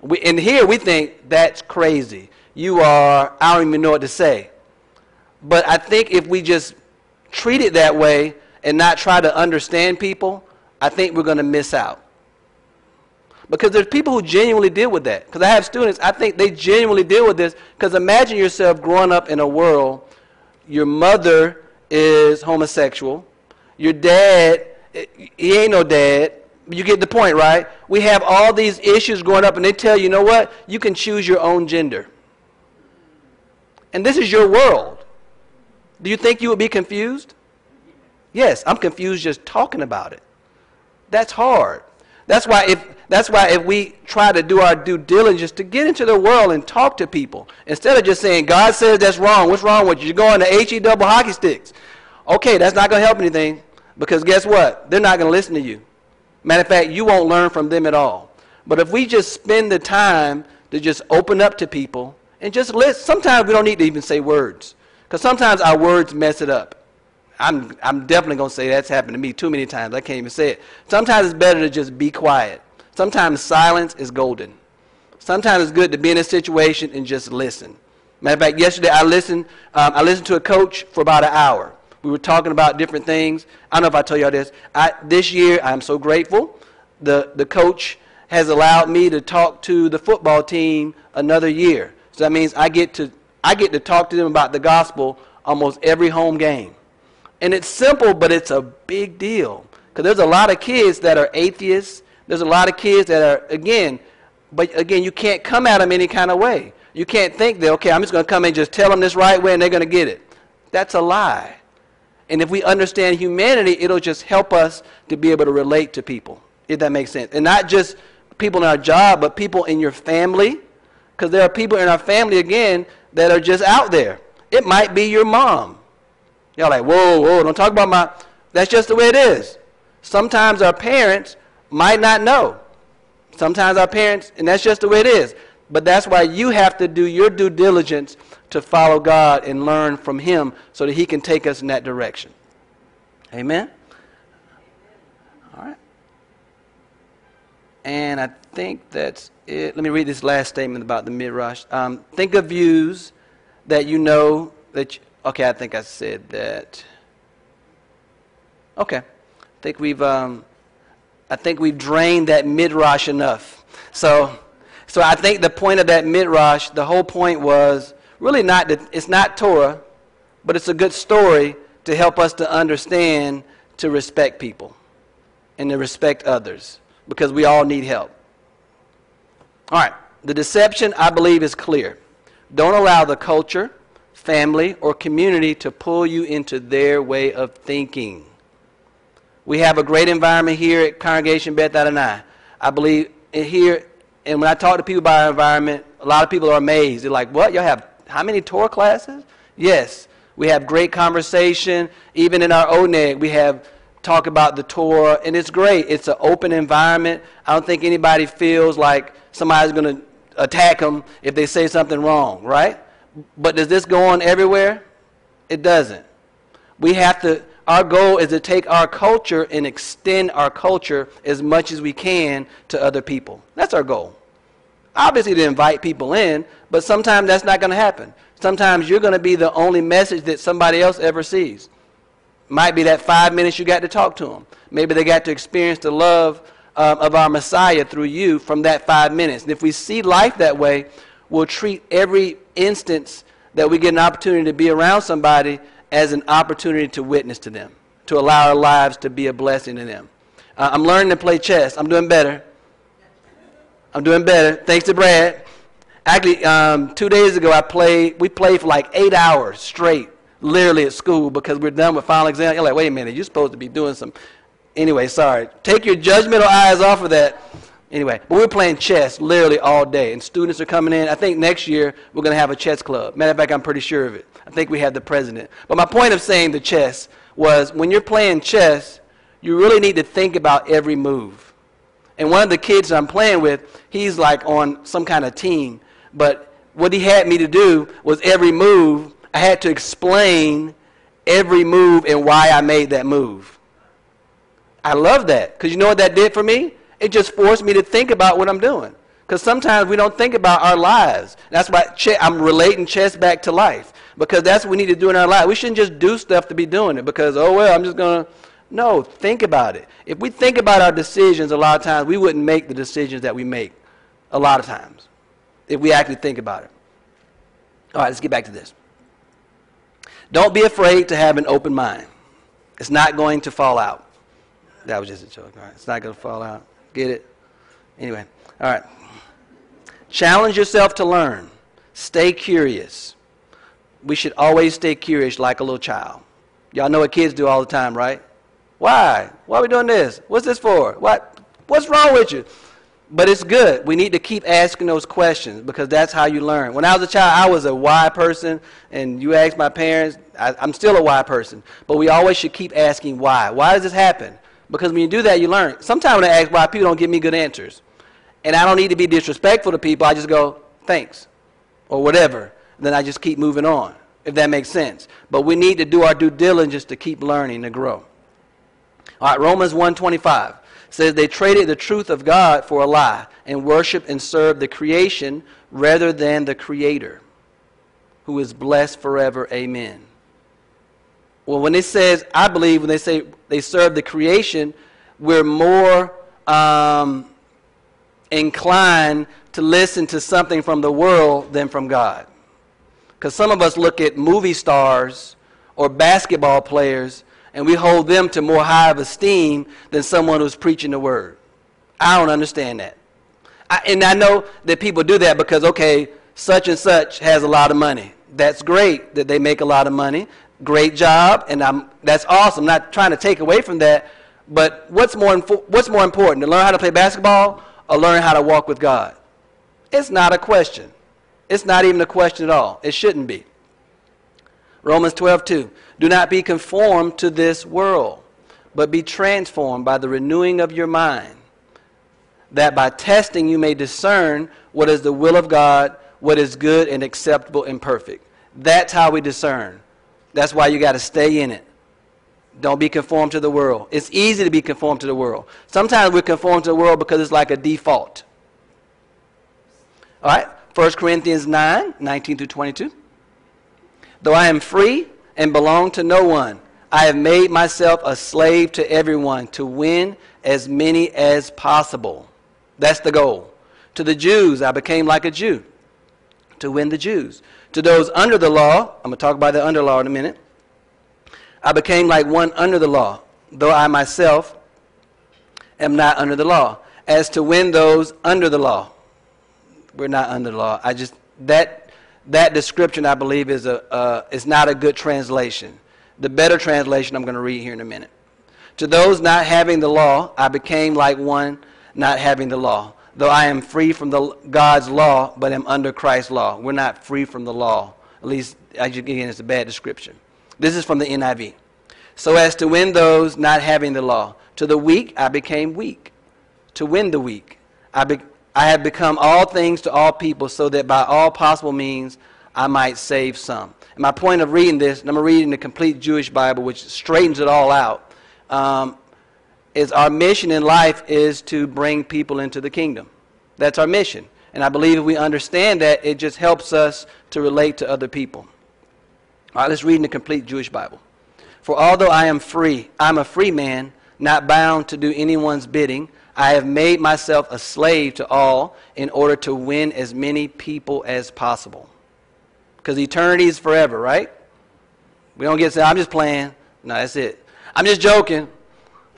We, and here we think that's crazy. You are, I don't even know what to say. But I think if we just treat it that way and not try to understand people, I think we're going to miss out. Because there's people who genuinely deal with that. Because I have students, I think they genuinely deal with this. Because imagine yourself growing up in a world, your mother is homosexual, your dad, he ain't no dad. You get the point, right? We have all these issues growing up, and they tell you, you know what? You can choose your own gender. And this is your world. Do you think you would be confused? Yes, I'm confused just talking about it. That's hard. That's why if that's why if we try to do our due diligence to get into the world and talk to people, instead of just saying, God says that's wrong, what's wrong with you? You're going to HE double hockey sticks. Okay, that's not going to help anything because guess what? They're not going to listen to you. Matter of fact, you won't learn from them at all. But if we just spend the time to just open up to people and just listen, sometimes we don't need to even say words because sometimes our words mess it up. I'm, I'm definitely going to say that's happened to me too many times. I can't even say it. Sometimes it's better to just be quiet. Sometimes silence is golden. Sometimes it's good to be in a situation and just listen. Matter of fact, yesterday I listened, um, I listened to a coach for about an hour. We were talking about different things. I don't know if I tell y'all this. I, this year, I'm so grateful. The, the coach has allowed me to talk to the football team another year. So that means I get to, I get to talk to them about the gospel almost every home game. And it's simple, but it's a big deal. Because there's a lot of kids that are atheists. There's a lot of kids that are, again, but again, you can't come at them any kind of way. You can't think that, okay, I'm just going to come and just tell them this right way and they're going to get it. That's a lie. And if we understand humanity, it'll just help us to be able to relate to people, if that makes sense. And not just people in our job, but people in your family. Because there are people in our family, again, that are just out there. It might be your mom. Y'all like, whoa, whoa, don't talk about my. That's just the way it is. Sometimes our parents might not know. Sometimes our parents, and that's just the way it is. But that's why you have to do your due diligence to follow God and learn from Him so that He can take us in that direction. Amen? All right. And I think that's it. Let me read this last statement about the midrash. Um, think of views that you know that. You, okay, I think I said that. Okay, I think we've. Um, I think we've drained that midrash enough. So, so I think the point of that midrash, the whole point was really not that it's not Torah, but it's a good story to help us to understand to respect people and to respect others because we all need help. All right, the deception I believe is clear. Don't allow the culture, family, or community to pull you into their way of thinking. We have a great environment here at Congregation Beth Adonai. I believe here, and when I talk to people about our environment, a lot of people are amazed. They're like, what? Y'all have how many Torah classes? Yes. We have great conversation. Even in our ONEG, we have talk about the Torah, and it's great. It's an open environment. I don't think anybody feels like somebody's going to attack them if they say something wrong, right? But does this go on everywhere? It doesn't. We have to our goal is to take our culture and extend our culture as much as we can to other people. That's our goal. Obviously, to invite people in, but sometimes that's not going to happen. Sometimes you're going to be the only message that somebody else ever sees. Might be that five minutes you got to talk to them. Maybe they got to experience the love um, of our Messiah through you from that five minutes. And if we see life that way, we'll treat every instance that we get an opportunity to be around somebody as an opportunity to witness to them, to allow our lives to be a blessing to them. Uh, I'm learning to play chess. I'm doing better. I'm doing better. Thanks to Brad. Actually, um, two days ago, I played. We played for like eight hours straight, literally at school, because we're done with final exam. You're like, wait a minute, you're supposed to be doing some. Anyway, sorry. Take your judgmental eyes off of that. Anyway, but we're playing chess literally all day, and students are coming in. I think next year we're going to have a chess club. Matter of fact, I'm pretty sure of it. I think we have the president. But my point of saying the chess was when you're playing chess, you really need to think about every move. And one of the kids I'm playing with, he's like on some kind of team. But what he had me to do was every move, I had to explain every move and why I made that move. I love that because you know what that did for me? It just forced me to think about what I'm doing. Because sometimes we don't think about our lives. That's why I'm relating chess back to life. because that's what we need to do in our life. We shouldn't just do stuff to be doing it because, oh, well, I'm just going to. No, think about it. If we think about our decisions a lot of times, we wouldn't make the decisions that we make a lot of times if we actually think about it. All right, let's get back to this. Don't be afraid to have an open mind. It's not going to fall out. That was just a joke. All right, it's not going to fall out. Get it? Anyway, all right. Challenge yourself to learn. Stay curious. We should always stay curious like a little child. Y'all know what kids do all the time, right? Why? Why are we doing this? What's this for? What? What's wrong with you? But it's good. We need to keep asking those questions because that's how you learn. When I was a child, I was a why person, and you ask my parents, I, am still a why person. But we always should keep asking why. Why does this happen? Because when you do that, you learn. Sometimes when I ask why, people don't give me good answers. And I don't need to be disrespectful to people. I just go, thanks, or whatever. Then I just keep moving on, if that makes sense. But we need to do our due diligence to keep learning to grow. All right, Romans 125 says they traded the truth of God for a lie and worship and serve the creation rather than the creator who is blessed forever. Amen. Well when it says i believe when they say they serve the creation we're more um, inclined to listen to something from the world than from god. Because some of us look at movie stars or basketball players and we hold them to more high of esteem than someone who's preaching the word. I don't understand that. I, and I know that people do that because, okay, such and such has a lot of money. That's great that they make a lot of money. Great job, and I'm, that's awesome. Not trying to take away from that. But what's more, what's more important, to learn how to play basketball or learn how to walk with God? It's not a question. It's not even a question at all. It shouldn't be. Romans 12, 2. Do not be conformed to this world, but be transformed by the renewing of your mind, that by testing you may discern what is the will of God, what is good and acceptable and perfect. That's how we discern. That's why you got to stay in it. Don't be conformed to the world. It's easy to be conformed to the world. Sometimes we conform to the world because it's like a default. All right? 1 Corinthians 9, 19 through 22. Though I am free and belong to no one, I have made myself a slave to everyone to win as many as possible. That's the goal. To the Jews, I became like a Jew to win the Jews. To those under the law, I'm going to talk about the under law in a minute. I became like one under the law, though I myself am not under the law. As to win those under the law, we're not under the law. I just, that that description, I believe, is, a, uh, is not a good translation. The better translation I'm going to read here in a minute. To those not having the law, I became like one not having the law. Though I am free from the, God's law, but am under Christ's law. We're not free from the law. At least, again, it's a bad description. This is from the NIV. So as to win those not having the law. To the weak, I became weak. To win the weak, I, be, I have become all things to all people so that by all possible means I might save some. And my point of reading this, and I'm reading the complete Jewish Bible, which straightens it all out, um, is our mission in life is to bring people into the kingdom. That's our mission. And I believe if we understand that, it just helps us to relate to other people. All right, let's read in the complete Jewish Bible. For although I am free, I'm a free man, not bound to do anyone's bidding. I have made myself a slave to all in order to win as many people as possible. Because eternity is forever, right? We don't get to I'm just playing. No, that's it. I'm just joking.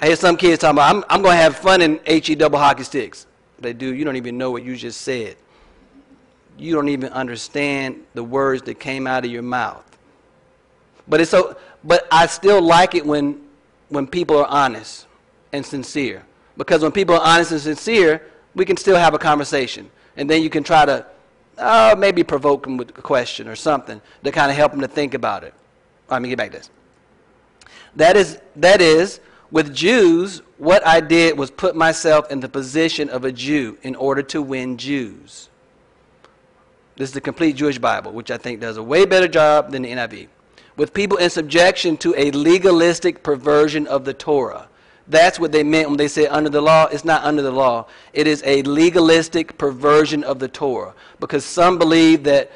I hear some kids talking about, I'm, I'm going to have fun in HE double hockey sticks. They do. You don't even know what you just said. You don't even understand the words that came out of your mouth. But it's so. But I still like it when when people are honest and sincere. Because when people are honest and sincere, we can still have a conversation. And then you can try to uh, maybe provoke them with a question or something to kind of help them to think about it. Let me get back to this. That is, that is, with Jews, what I did was put myself in the position of a Jew in order to win Jews. This is the complete Jewish Bible, which I think does a way better job than the NIV. With people in subjection to a legalistic perversion of the Torah. That's what they meant when they said under the law. It's not under the law. It is a legalistic perversion of the Torah. Because some believe that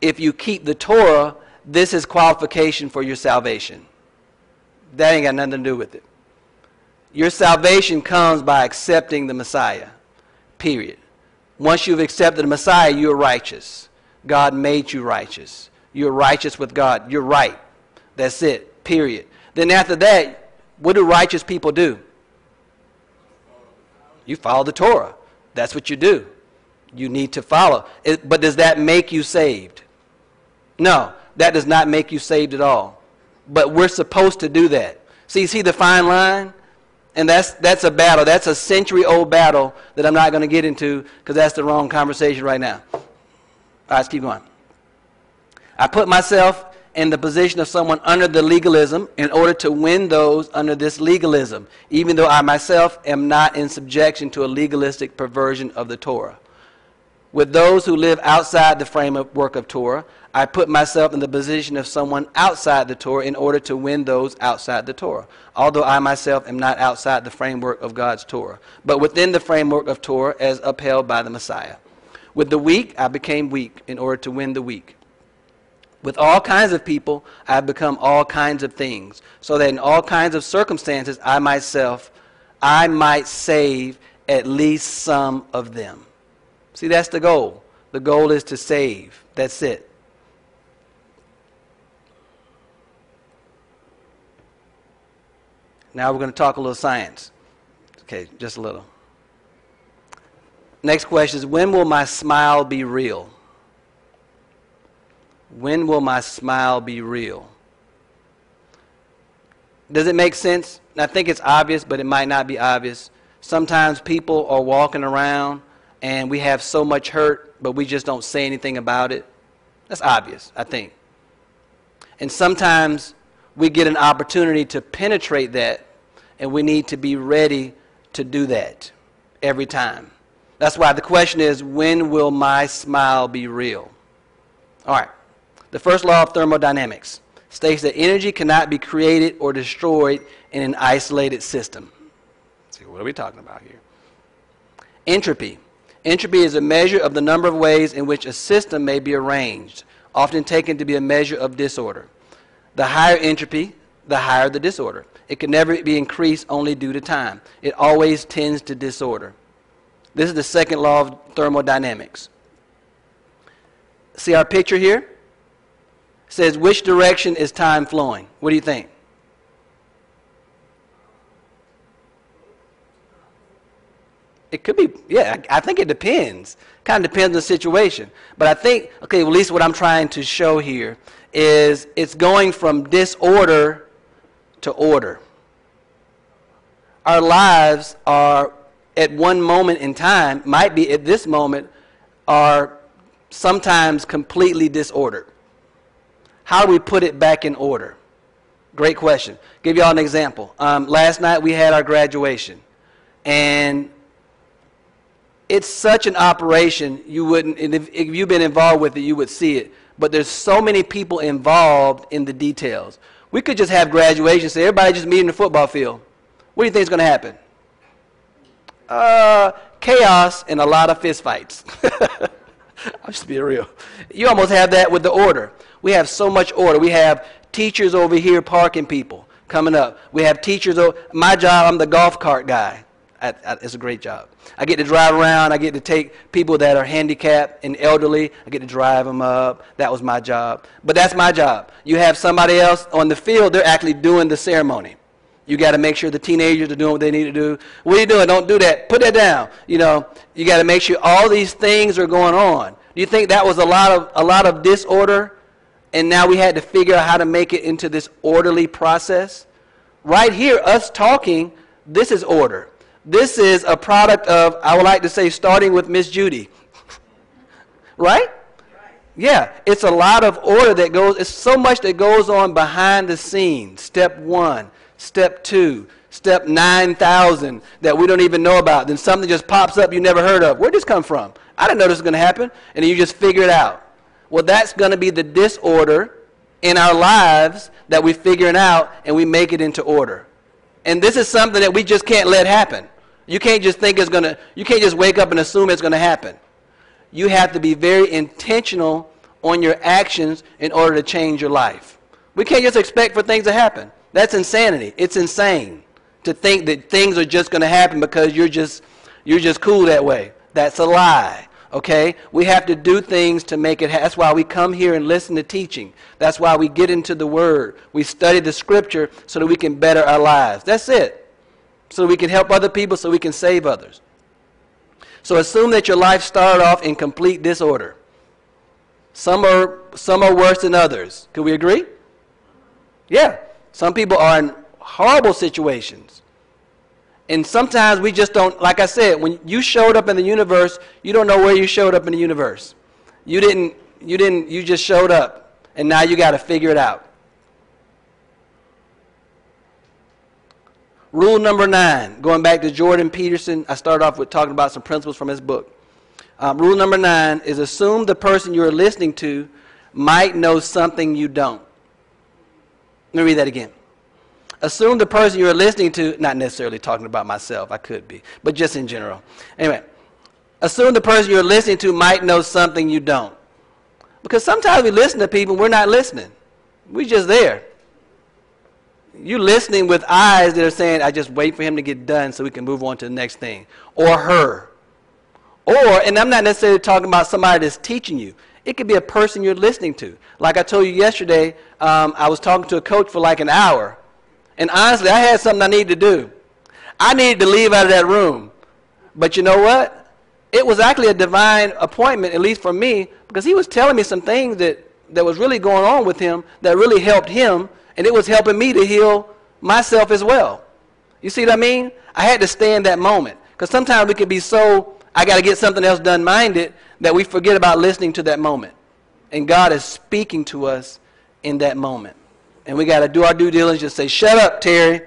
if you keep the Torah, this is qualification for your salvation. That ain't got nothing to do with it. Your salvation comes by accepting the Messiah. Period. Once you've accepted the Messiah, you're righteous. God made you righteous. You're righteous with God. You're right. That's it. Period. Then after that, what do righteous people do? You follow the Torah. That's what you do. You need to follow. It, but does that make you saved? No, that does not make you saved at all. But we're supposed to do that. See, see the fine line? And that's, that's a battle. That's a century old battle that I'm not going to get into because that's the wrong conversation right now. All right, let's keep going. I put myself in the position of someone under the legalism in order to win those under this legalism, even though I myself am not in subjection to a legalistic perversion of the Torah. With those who live outside the framework of Torah, I put myself in the position of someone outside the Torah in order to win those outside the Torah, although I myself am not outside the framework of God's Torah, but within the framework of Torah as upheld by the Messiah. With the weak, I became weak in order to win the weak. With all kinds of people, I have become all kinds of things, so that in all kinds of circumstances, I myself, I might save at least some of them. See, that's the goal. The goal is to save. That's it. Now we're going to talk a little science. Okay, just a little. Next question is when will my smile be real? When will my smile be real? Does it make sense? I think it's obvious, but it might not be obvious. Sometimes people are walking around and we have so much hurt, but we just don't say anything about it. That's obvious, I think. And sometimes we get an opportunity to penetrate that, and we need to be ready to do that every time. That's why the question is when will my smile be real? All right. The first law of thermodynamics states that energy cannot be created or destroyed in an isolated system. See, what are we talking about here? Entropy. Entropy is a measure of the number of ways in which a system may be arranged, often taken to be a measure of disorder. The higher entropy, the higher the disorder. It can never be increased only due to time. It always tends to disorder. This is the second law of thermodynamics. See our picture here? Says, Which direction is time flowing? What do you think? It could be, yeah, I think it depends. Kind of depends on the situation. But I think, okay, well, at least what I'm trying to show here is it's going from disorder to order. Our lives are, at one moment in time, might be at this moment, are sometimes completely disordered. How do we put it back in order? Great question. Give y'all an example. Um, last night we had our graduation, and it's such an operation you wouldn't. If, if you've been involved with it, you would see it. But there's so many people involved in the details. We could just have graduation, say everybody just meet in the football field. What do you think is going to happen? Uh, chaos and a lot of fistfights. I'm just being real. You almost have that with the order. We have so much order. We have teachers over here parking people coming up. We have teachers. Over, my job, I'm the golf cart guy. I, I, it's a great job. I get to drive around. I get to take people that are handicapped and elderly. I get to drive them up. That was my job. But that's my job. You have somebody else on the field. They're actually doing the ceremony. You got to make sure the teenagers are doing what they need to do. What are you doing? Don't do that. Put that down. You know, you got to make sure all these things are going on. Do you think that was a lot of a lot of disorder and now we had to figure out how to make it into this orderly process. Right here, us talking, this is order. This is a product of, I would like to say, starting with Miss Judy. right? Yeah, it's a lot of order that goes, it's so much that goes on behind the scenes. Step one, step two, step 9,000 that we don't even know about. Then something just pops up you never heard of. Where'd this come from? I didn't know this was going to happen. And you just figure it out. Well, that's going to be the disorder in our lives that we're figuring out and we make it into order. And this is something that we just can't let happen. You can't just think it's going to, you can't just wake up and assume it's going to happen. You have to be very intentional on your actions in order to change your life. We can't just expect for things to happen. That's insanity. It's insane to think that things are just going to happen because you're just you're just cool that way. That's a lie. Okay? We have to do things to make it. Ha- That's why we come here and listen to teaching. That's why we get into the Word. We study the Scripture so that we can better our lives. That's it. So we can help other people, so we can save others. So assume that your life started off in complete disorder. Some are, some are worse than others. Could we agree? Yeah. Some people are in horrible situations. And sometimes we just don't, like I said, when you showed up in the universe, you don't know where you showed up in the universe. You didn't, you didn't, you just showed up. And now you got to figure it out. Rule number nine, going back to Jordan Peterson, I started off with talking about some principles from his book. Um, rule number nine is assume the person you're listening to might know something you don't. Let me read that again. Assume the person you're listening to, not necessarily talking about myself, I could be, but just in general. Anyway, assume the person you're listening to might know something you don't. Because sometimes we listen to people, we're not listening. We're just there. You listening with eyes that are saying, I just wait for him to get done so we can move on to the next thing. Or her. Or, and I'm not necessarily talking about somebody that's teaching you. It could be a person you're listening to. Like I told you yesterday, um, I was talking to a coach for like an hour. And honestly, I had something I needed to do. I needed to leave out of that room. But you know what? It was actually a divine appointment, at least for me, because he was telling me some things that, that was really going on with him that really helped him, and it was helping me to heal myself as well. You see what I mean? I had to stay in that moment. Because sometimes we can be so, I got to get something else done minded, that we forget about listening to that moment. And God is speaking to us in that moment. And we got to do our due diligence, say, shut up, Terry,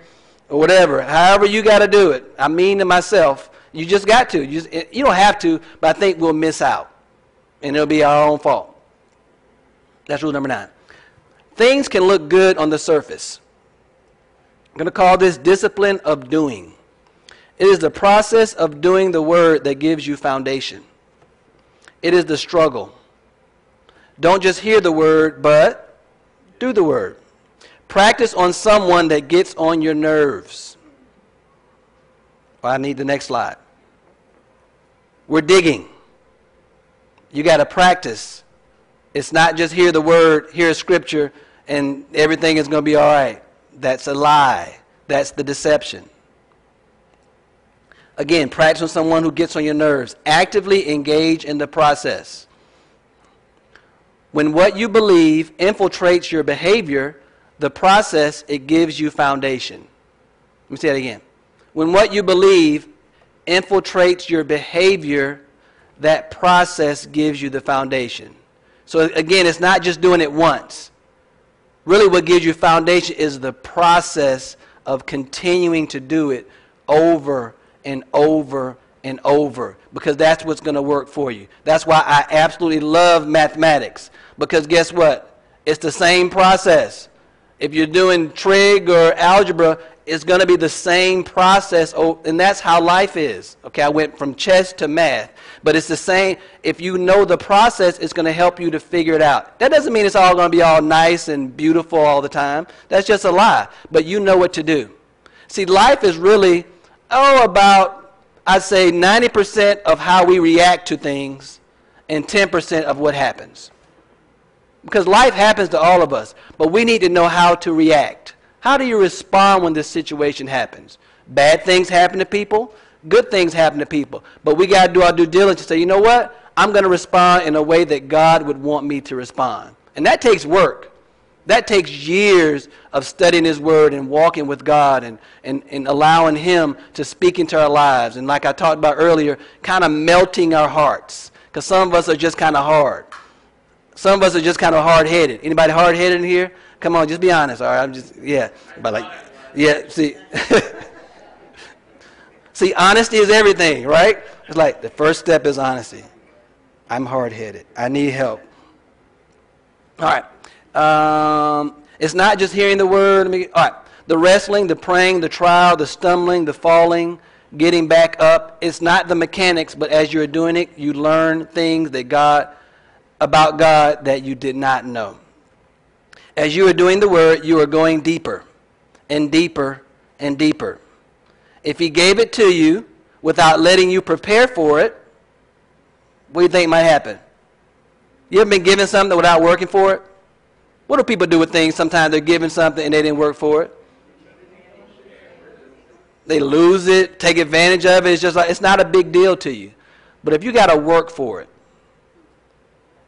or whatever. However you got to do it. I mean to myself. You just got to. You, just, you don't have to, but I think we'll miss out. And it'll be our own fault. That's rule number nine. Things can look good on the surface. I'm going to call this discipline of doing. It is the process of doing the word that gives you foundation. It is the struggle. Don't just hear the word, but do the word. Practice on someone that gets on your nerves. Well, I need the next slide. We're digging. You got to practice. It's not just hear the word, hear scripture, and everything is going to be all right. That's a lie. That's the deception. Again, practice on someone who gets on your nerves. Actively engage in the process. When what you believe infiltrates your behavior, the process, it gives you foundation. Let me say that again. When what you believe infiltrates your behavior, that process gives you the foundation. So again, it's not just doing it once. Really, what gives you foundation is the process of continuing to do it over and over and over because that's what's going to work for you. That's why I absolutely love mathematics because guess what? It's the same process. If you're doing trig or algebra, it's going to be the same process, and that's how life is. Okay, I went from chess to math, but it's the same. If you know the process, it's going to help you to figure it out. That doesn't mean it's all going to be all nice and beautiful all the time. That's just a lie. But you know what to do. See, life is really, oh, about, I'd say 90% of how we react to things and 10% of what happens. Because life happens to all of us, but we need to know how to react. How do you respond when this situation happens? Bad things happen to people, good things happen to people. But we got to do our due diligence and say, you know what? I'm going to respond in a way that God would want me to respond. And that takes work. That takes years of studying His Word and walking with God and, and, and allowing Him to speak into our lives. And like I talked about earlier, kind of melting our hearts. Because some of us are just kind of hard. Some of us are just kind of hard-headed. Anybody hard-headed in here? Come on, just be honest. All right, I'm just yeah. But like, yeah. See, see, honesty is everything, right? It's like the first step is honesty. I'm hard-headed. I need help. All right. Um, it's not just hearing the word. all right. The wrestling, the praying, the trial, the stumbling, the falling, getting back up. It's not the mechanics, but as you're doing it, you learn things that God about God that you did not know. As you are doing the word, you are going deeper and deeper and deeper. If he gave it to you without letting you prepare for it, what do you think might happen? You ever been given something without working for it? What do people do with things? Sometimes they're given something and they didn't work for it. They lose it, take advantage of it. It's just like it's not a big deal to you. But if you got to work for it,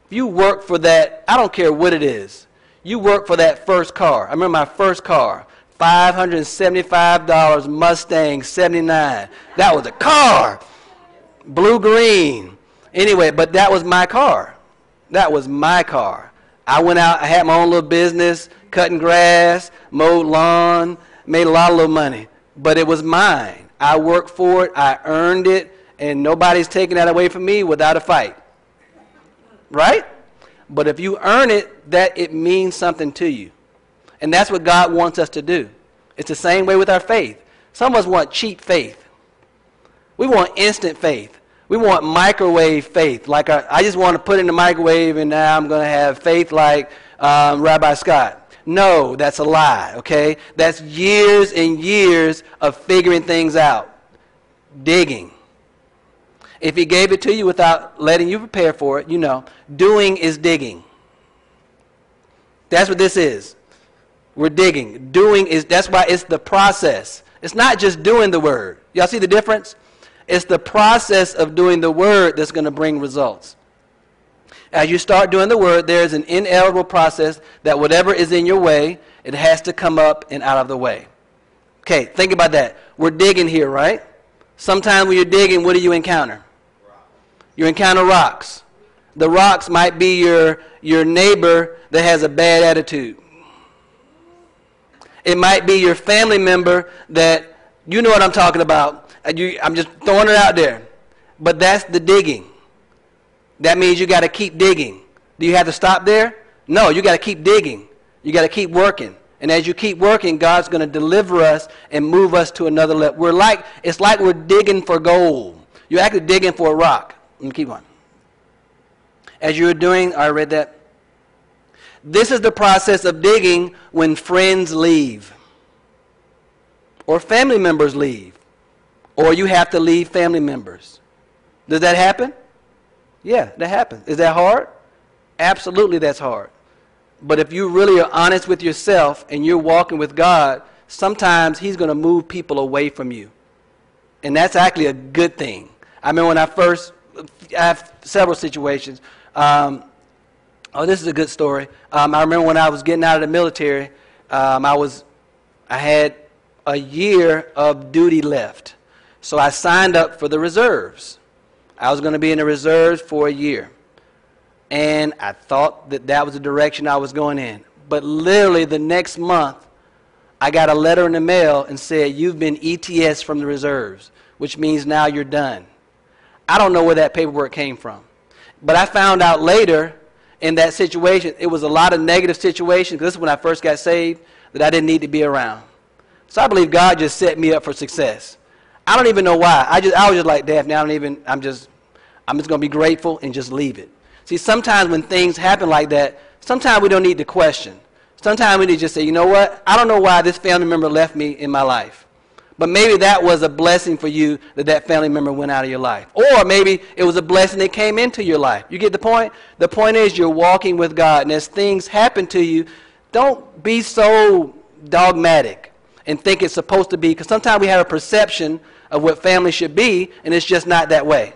if you work for that, I don't care what it is. You work for that first car. I remember my first car, $575 Mustang 79. That was a car. Blue green. Anyway, but that was my car. That was my car. I went out, I had my own little business, cutting grass, mowed lawn, made a lot of little money. But it was mine. I worked for it, I earned it, and nobody's taking that away from me without a fight. Right? But if you earn it, that it means something to you. And that's what God wants us to do. It's the same way with our faith. Some of us want cheap faith. We want instant faith. We want microwave faith. Like I just want to put in the microwave and now I'm going to have faith like um, Rabbi Scott. No, that's a lie, okay? That's years and years of figuring things out, digging. If he gave it to you without letting you prepare for it, you know, doing is digging. That's what this is. We're digging. Doing is, that's why it's the process. It's not just doing the word. Y'all see the difference? It's the process of doing the word that's going to bring results. As you start doing the word, there's an inevitable process that whatever is in your way, it has to come up and out of the way. Okay, think about that. We're digging here, right? Sometimes when you're digging, what do you encounter? You encounter rocks. The rocks might be your, your neighbor that has a bad attitude. It might be your family member that, you know what I'm talking about. You, I'm just throwing it out there. But that's the digging. That means you got to keep digging. Do you have to stop there? No, you got to keep digging. You got to keep working. And as you keep working, God's going to deliver us and move us to another level. We're like, it's like we're digging for gold. You're actually digging for a rock. Let me keep on. As you're doing, I read that. This is the process of digging when friends leave, or family members leave, or you have to leave family members. Does that happen? Yeah, that happens. Is that hard? Absolutely, that's hard. But if you really are honest with yourself and you're walking with God, sometimes He's going to move people away from you. And that's actually a good thing. I mean, when I first, I have several situations. Um, Oh, this is a good story. Um, I remember when I was getting out of the military, um, I was, I had a year of duty left, so I signed up for the reserves. I was going to be in the reserves for a year, and I thought that that was the direction I was going in. But literally the next month, I got a letter in the mail and said, "You've been ETS from the reserves, which means now you're done." I don't know where that paperwork came from, but I found out later in that situation, it was a lot of negative situations. This is when I first got saved that I didn't need to be around. So I believe God just set me up for success. I don't even know why. I just I was just like Daphne. I don't even. I'm just I'm just gonna be grateful and just leave it. See, sometimes when things happen like that, sometimes we don't need to question. Sometimes we need to just say, you know what? I don't know why this family member left me in my life. But maybe that was a blessing for you that that family member went out of your life. Or maybe it was a blessing that came into your life. You get the point? The point is you're walking with God. And as things happen to you, don't be so dogmatic and think it's supposed to be. Because sometimes we have a perception of what family should be, and it's just not that way.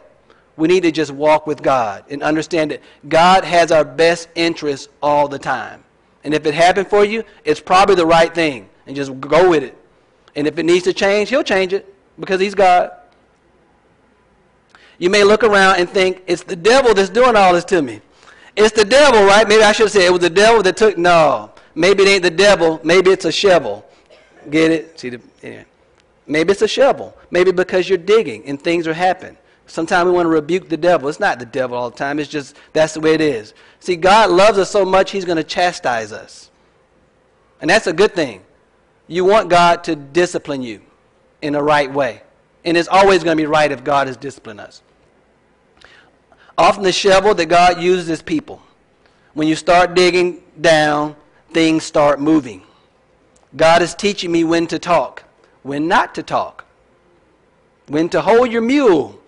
We need to just walk with God and understand that God has our best interests all the time. And if it happened for you, it's probably the right thing. And just go with it. And if it needs to change, he'll change it because he's God. You may look around and think, it's the devil that's doing all this to me. It's the devil, right? Maybe I should say it was the devil that took. No, maybe it ain't the devil. Maybe it's a shovel. Get it? See the. Yeah. Maybe it's a shovel. Maybe because you're digging and things are happening. Sometimes we want to rebuke the devil. It's not the devil all the time. It's just that's the way it is. See, God loves us so much, He's going to chastise us. And that's a good thing you want God to discipline you in the right way. And it's always going to be right if God has disciplined us. Often the shovel that God uses is people. When you start digging down, things start moving. God is teaching me when to talk, when not to talk, when to hold your mule,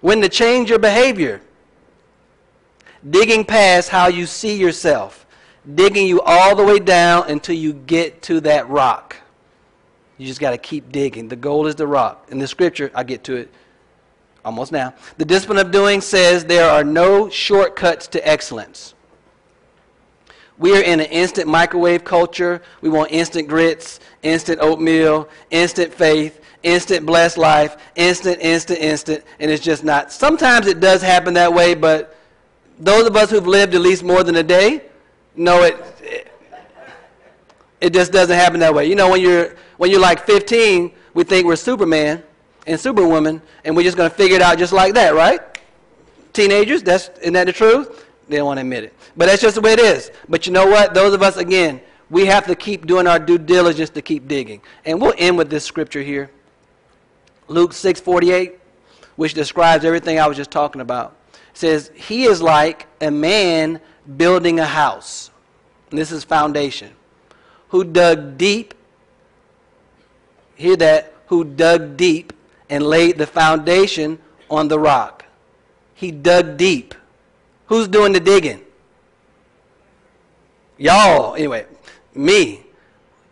when to change your behavior. Digging past how you see yourself, digging you all the way down until you get to that rock. You just got to keep digging. The goal is the rock. In the scripture, I get to it almost now. The discipline of doing says there are no shortcuts to excellence. We are in an instant microwave culture. We want instant grits, instant oatmeal, instant faith, instant blessed life, instant, instant, instant, and it's just not. Sometimes it does happen that way, but those of us who've lived at least more than a day know it, it, just doesn't happen that way. You know, when you're, when you're like 15, we think we're Superman and Superwoman, and we're just going to figure it out just like that, right? Teenagers, that's, isn't that the truth? They don't want to admit it. But that's just the way it is. But you know what? Those of us, again, we have to keep doing our due diligence to keep digging. And we'll end with this scripture here. Luke 6:48, which describes everything I was just talking about. It says, "He is like a man building a house." And this is foundation. Who dug deep Hear that? Who dug deep and laid the foundation on the rock. He dug deep. Who's doing the digging? Y'all, anyway, me.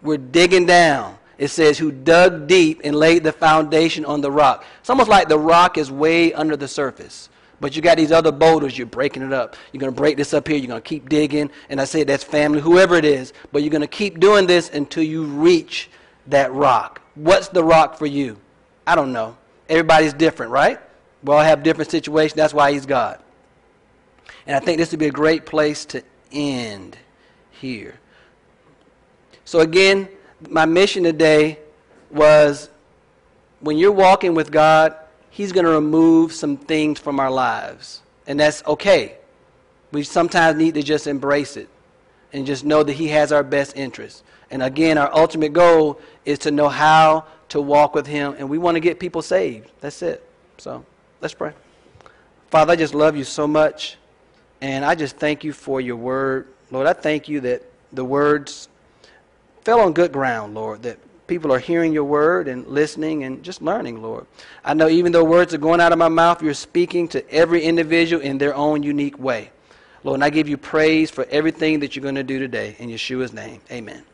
We're digging down. It says, who dug deep and laid the foundation on the rock. It's almost like the rock is way under the surface. But you got these other boulders, you're breaking it up. You're going to break this up here, you're going to keep digging. And I say that's family, whoever it is. But you're going to keep doing this until you reach that rock. What's the rock for you? I don't know. Everybody's different, right? We all have different situations. That's why He's God. And I think this would be a great place to end here. So, again, my mission today was when you're walking with God, He's going to remove some things from our lives. And that's okay. We sometimes need to just embrace it and just know that He has our best interests. And again, our ultimate goal is to know how to walk with Him, and we want to get people saved. That's it. So let's pray. Father, I just love you so much, and I just thank you for your word. Lord, I thank you that the words fell on good ground, Lord, that people are hearing your word and listening and just learning, Lord. I know even though words are going out of my mouth, you're speaking to every individual in their own unique way. Lord, and I give you praise for everything that you're going to do today. In Yeshua's name, amen.